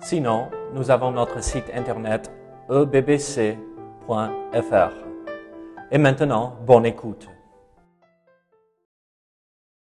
Sinon, nous avons notre site internet ebbc.fr. Et maintenant, bonne écoute.